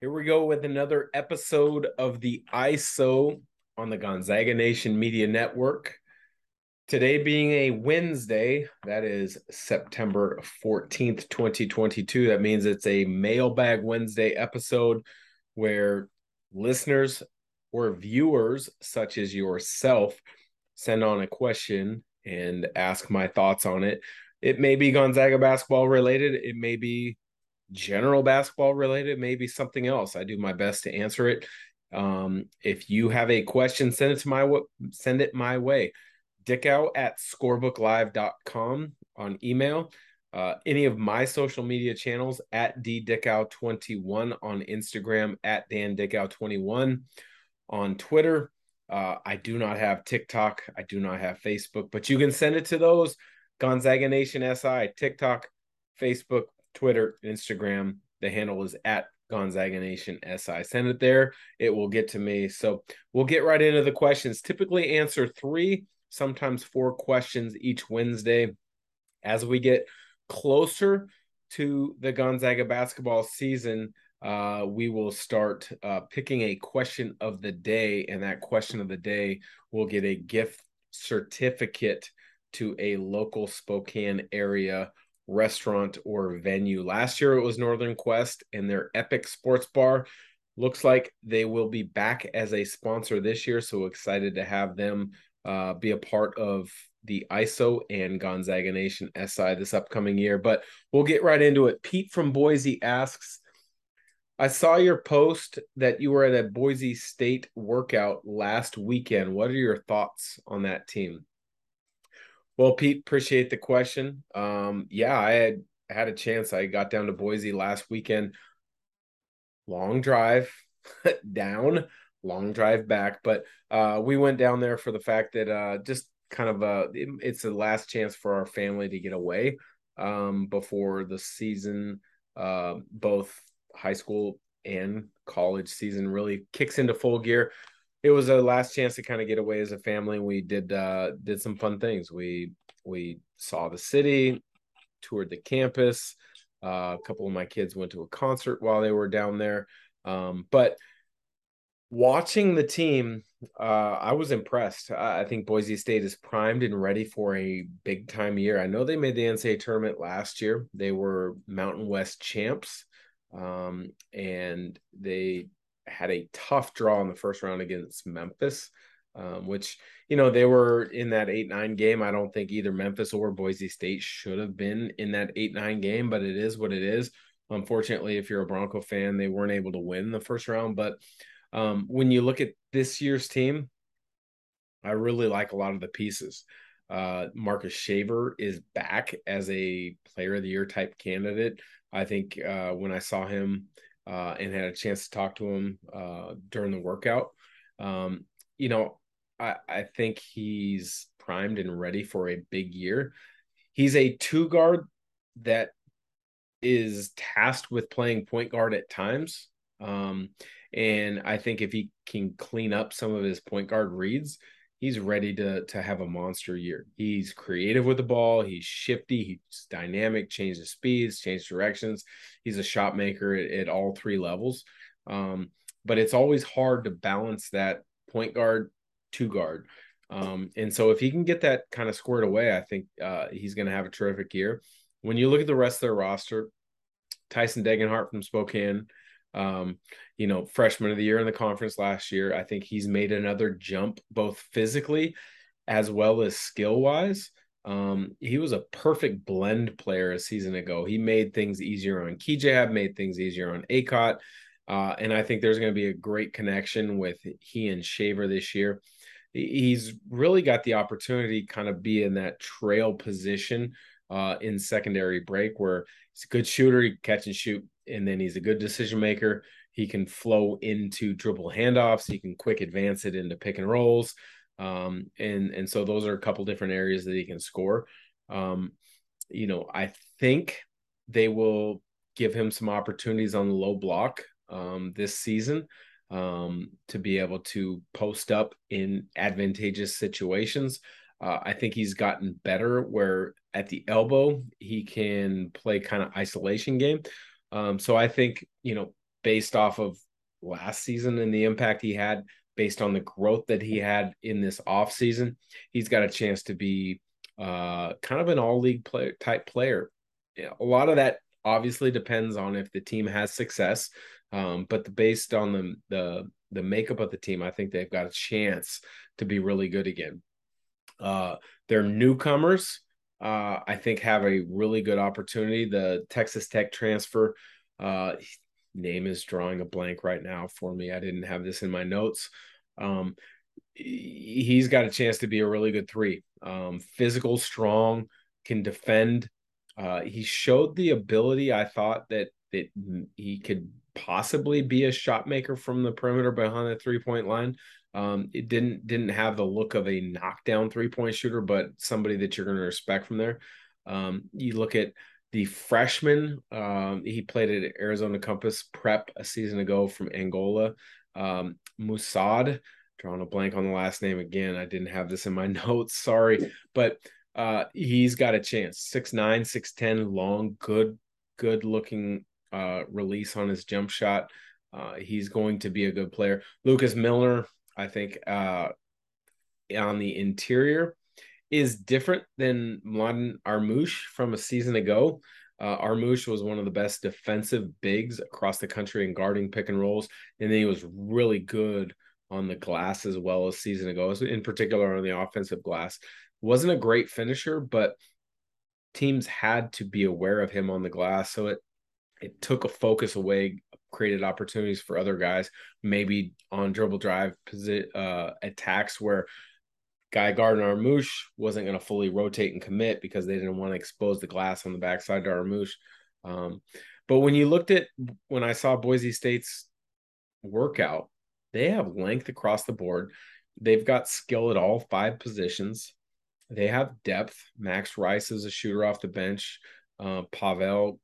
Here we go with another episode of the ISO on the Gonzaga Nation Media Network. Today being a Wednesday, that is September 14th, 2022. That means it's a Mailbag Wednesday episode where listeners or viewers, such as yourself, send on a question and ask my thoughts on it. It may be Gonzaga basketball related, it may be general basketball related, maybe something else. I do my best to answer it. Um, if you have a question, send it to my send it my way. Dickau at scorebooklive.com on email. Uh, any of my social media channels at ddickau21 on Instagram, at Dan Dickau21 on Twitter. Uh, I do not have TikTok. I do not have Facebook, but you can send it to those Gonzaga Nation SI, TikTok, Facebook, Twitter, Instagram. The handle is at Gonzaga Nation SI. Send it there. It will get to me. So we'll get right into the questions. Typically answer three, sometimes four questions each Wednesday. As we get closer to the Gonzaga basketball season, uh, we will start uh, picking a question of the day, and that question of the day will get a gift certificate to a local Spokane area restaurant or venue. Last year it was Northern Quest and their Epic Sports Bar. Looks like they will be back as a sponsor this year. So excited to have them uh, be a part of the ISO and Gonzaga Nation SI this upcoming year. But we'll get right into it. Pete from Boise asks, I saw your post that you were at a Boise State workout last weekend. What are your thoughts on that team? Well, Pete, appreciate the question. Um, yeah, I had had a chance. I got down to Boise last weekend. Long drive down, long drive back, but uh, we went down there for the fact that uh, just kind of uh, it, it's the last chance for our family to get away um, before the season, uh, both high school and college season really kicks into full gear it was a last chance to kind of get away as a family. We did uh, did some fun things. We we saw the city, toured the campus. Uh, a couple of my kids went to a concert while they were down there. Um, but watching the team, uh, I was impressed. I, I think Boise State is primed and ready for a big time year. I know they made the NCAA tournament last year. They were Mountain West champs, um, and they had a tough draw in the first round against Memphis, um, which you know they were in that eight nine game. I don't think either Memphis or Boise State should have been in that eight nine game, but it is what it is. Unfortunately, if you're a Bronco fan, they weren't able to win the first round. But um, when you look at this year's team, I really like a lot of the pieces. Uh, Marcus Shaver is back as a player of the year type candidate. I think uh, when I saw him uh, and had a chance to talk to him uh, during the workout. Um, you know, I, I think he's primed and ready for a big year. He's a two guard that is tasked with playing point guard at times. Um, and I think if he can clean up some of his point guard reads, he's ready to to have a monster year. He's creative with the ball. He's shifty. He's dynamic. Changes speeds, Changes directions. He's a shot maker at, at all three levels. Um, but it's always hard to balance that point guard, two guard. Um, and so if he can get that kind of squared away, I think uh, he's going to have a terrific year. When you look at the rest of their roster, Tyson Degenhart from Spokane, um, you know, freshman of the year in the conference last year. I think he's made another jump both physically as well as skill wise. Um, he was a perfect blend player a season ago. He made things easier on Kigab, made things easier on Akot. Uh, and I think there's going to be a great connection with he and Shaver this year. He's really got the opportunity kind of be in that trail position uh, in secondary break where he's a good shooter, he catch and shoot and then he's a good decision maker. He can flow into dribble handoffs. He can quick advance it into pick and rolls. Um, and and so those are a couple different areas that he can score. Um, you know, I think they will give him some opportunities on the low block um, this season um, to be able to post up in advantageous situations. Uh, I think he's gotten better where at the elbow he can play kind of isolation game. Um, so I think, you know, based off of last season and the impact he had, based on the growth that he had in this off season, he's got a chance to be uh, kind of an all league player type player. Yeah, a lot of that obviously depends on if the team has success. Um, but the, based on the the the makeup of the team, I think they've got a chance to be really good again. Uh, they're newcomers. Uh, I think have a really good opportunity. The Texas Tech transfer uh, name is drawing a blank right now for me. I didn't have this in my notes. Um, he's got a chance to be a really good three. Um, physical, strong, can defend. Uh, he showed the ability. I thought that that he could possibly be a shot maker from the perimeter behind the three point line. Um, it didn't didn't have the look of a knockdown three point shooter, but somebody that you're going to respect from there. Um, you look at the freshman. Um, he played at Arizona Compass Prep a season ago from Angola. Um, Musad, drawing a blank on the last name again. I didn't have this in my notes. Sorry, but uh, he's got a chance. Six nine, six ten, long, good, good looking uh, release on his jump shot. Uh, he's going to be a good player. Lukas Milner, I think, uh, on the interior is different than Mladen Armus from a season ago. Uh, Armus was one of the best defensive bigs across the country in guarding pick and rolls, and then he was really good on the glass as well as season ago, in particular on the offensive glass. Wasn't a great finisher, but teams had to be aware of him on the glass. So it it took a focus away, created opportunities for other guys, maybe on dribble drive uh, attacks where Guy Gardner Armus wasn't going to fully rotate and commit because they didn't want to expose the glass on the backside to Armus. Um, but when you looked at when I saw Boise State's workout, they have length across the board. They've got skill at all five positions. They have depth. Max Rice is a shooter off the bench. Uh, Pavel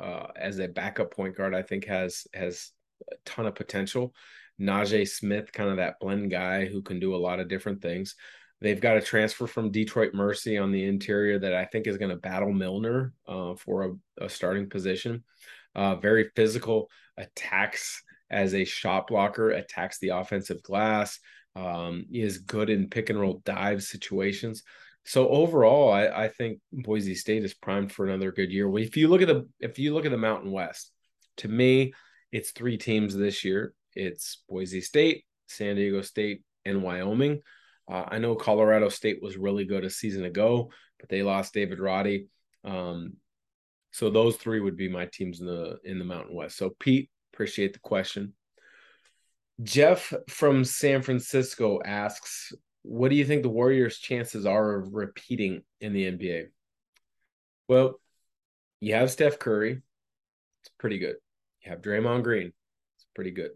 uh, as a backup point guard, I think has has a ton of potential. Naje Smith, kind of that blend guy who can do a lot of different things. They've got a transfer from Detroit Mercy on the interior that I think is going to battle Milner uh, for a, a, starting position. Uh, very physical, attacks as a shot blocker, attacks the offensive glass. Um, is good in pick and roll dive situations. So overall, I, I think Boise State is primed for another good year. Well, If you look at the if you look at the Mountain West, to me, it's three teams this year. It's Boise State, San Diego State, and Wyoming. Uh, I know Colorado State was really good a season ago, but they lost David Roddy. Um, so those three would be my teams in the in the Mountain West. So Pete, appreciate the question. Jeff from San Francisco asks, what do you think the Warriors' chances are of repeating in the NBA? Well, you have Steph Curry. It's pretty good. You have Draymond Green. It's pretty good.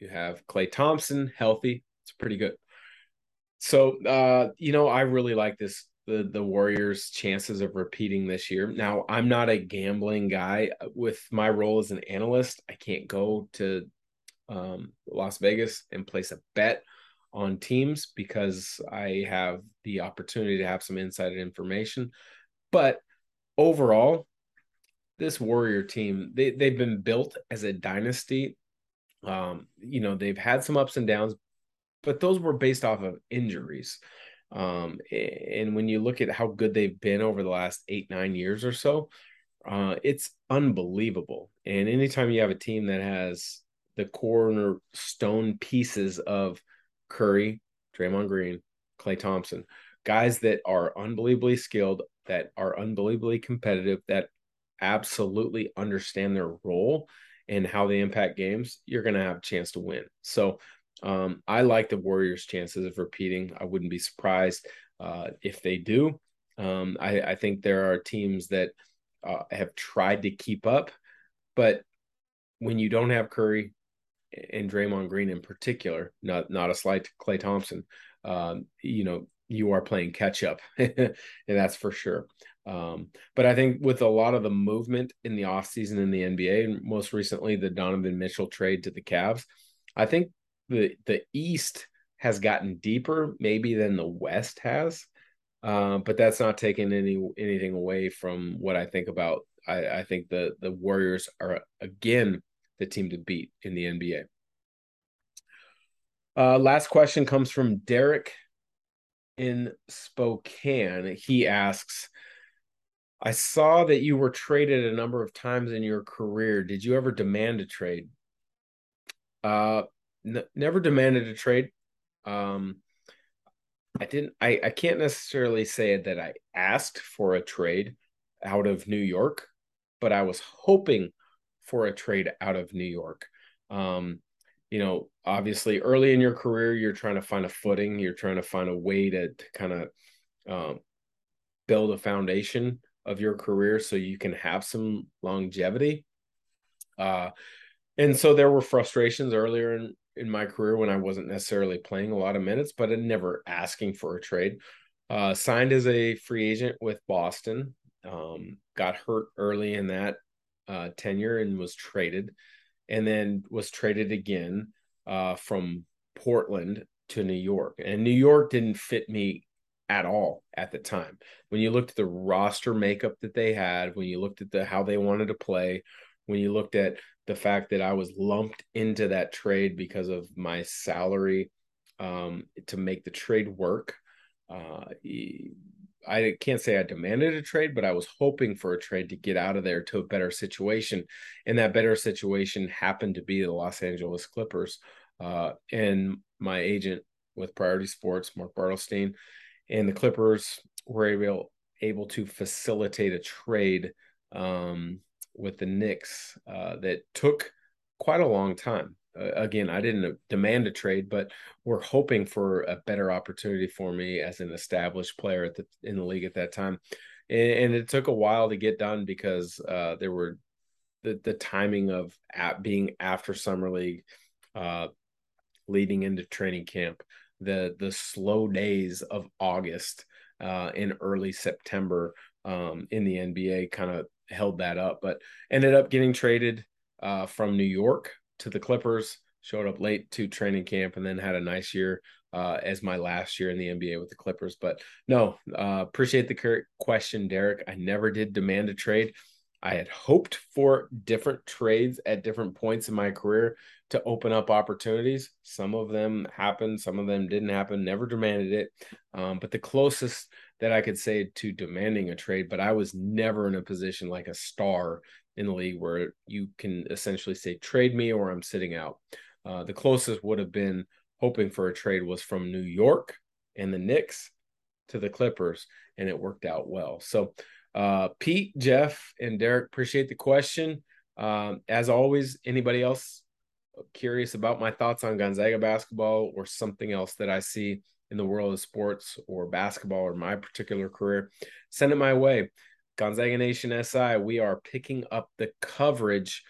You have Klay Thompson healthy. It's pretty good. So, uh, you know, I really like this the the Warriors' chances of repeating this year. Now, I'm not a gambling guy. With my role as an analyst, I can't go to um, Las Vegas and place a bet on teams because I have the opportunity to have some insider information. But overall, this Warrior team, they, they've been built as a dynasty. Um, you know, they've had some ups and downs, but those were based off of injuries. Um, and when you look at how good they've been over the last eight, nine years or so, uh, it's unbelievable. And anytime you have a team that has the cornerstone pieces of Curry, Draymond Green, Klay Thompson, guys that are unbelievably skilled, that are unbelievably competitive, that absolutely understand their role and how they impact games, you're going to have a chance to win. So um, I like the Warriors' chances of repeating. I wouldn't be surprised uh, if they do. Um, I, I, think there are teams that uh, have tried to keep up, but when you don't have Curry, and Draymond Green in particular, not not a slight to Klay Thompson, um, you know, you are playing catch up, and that's for sure. Um, but I think with a lot of the movement in the offseason in the NBA, and most recently the Donovan Mitchell trade to the Cavs, I think the the East has gotten deeper maybe than the West has. Uh, but that's not taking any anything away from what I think about. I, I think the the Warriors are again the team to beat in the NBA. Uh, last question comes from Derek in Spokane. He asks, I saw that you were traded a number of times in your career. Did you ever demand a trade? Uh, n- never demanded a trade. Um, I didn't. I I can't necessarily say that I asked for a trade out of New York, but I was hoping for a trade out of New York. Um, you know, obviously, early in your career, you're trying to find a footing. You're trying to find a way to, to kind of um, build a foundation of your career so you can have some longevity. Uh, and so there were frustrations earlier in, in my career when I wasn't necessarily playing a lot of minutes, but never asking for a trade. Uh, signed as a free agent with Boston. Um, got hurt early in that uh, tenure and was traded, and then was traded again uh, from Portland to New York. And New York didn't fit me at all at the time. When you looked at the roster makeup that they had, when you looked at the how they wanted to play, when you looked at the fact that I was lumped into that trade because of my salary um, to make the trade work. Uh, I can't say I demanded a trade, but I was hoping for a trade to get out of there to a better situation. And that better situation happened to be the Los Angeles Clippers. Uh, and my agent with Priority Sports, Mark Bartelstein, and the Clippers were able able to facilitate a trade um, with the Knicks uh, that took quite a long time. Uh, again, I didn't demand a trade, but we're hoping for a better opportunity for me as an established player at the in the league at that time. And, and it took a while to get done because uh, there were the the timing of at being after summer league, uh, leading into training camp, the the slow days of August uh, in early September um, in the NBA kind of held that up, but ended up getting traded uh, from New York to the Clippers. Showed up late to training camp and then had a nice year uh, as my last year in the NBA with the Clippers. But no, uh, appreciate the question, Derek. I never did demand a trade. I had hoped for different trades at different points in my career to open up opportunities. Some of them happened, some of them didn't happen, never demanded it. Um, but the closest that I could say to demanding a trade, but I was never in a position like a star in the league where you can essentially say, trade me or I'm sitting out. Uh, the closest would have been hoping for a trade was from New York and the Knicks to the Clippers, and it worked out well. So, uh, Pete, Jeff, and Derek, appreciate the question. Um, as always, anybody else curious about my thoughts on Gonzaga basketball or something else that I see in the world of sports or basketball or my particular career, send it my way. Gonzaga Nation SI, we are picking up the coverage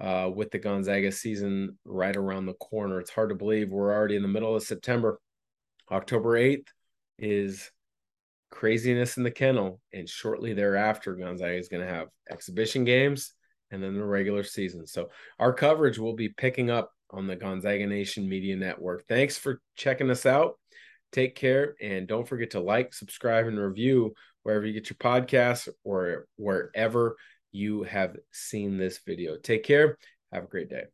uh, with the Gonzaga season right around the corner. It's hard to believe we're already in the middle of September. October 8th is Kraziness in the Kennel. And shortly thereafter, Gonzaga is going to have exhibition games and then the regular season. So our coverage will be picking up on the Gonzaga Nation Media Network. Thanks for checking us out. Take care and don't forget to like, subscribe, and review wherever you get your podcasts or wherever you have seen this video. Take care. Have a great day.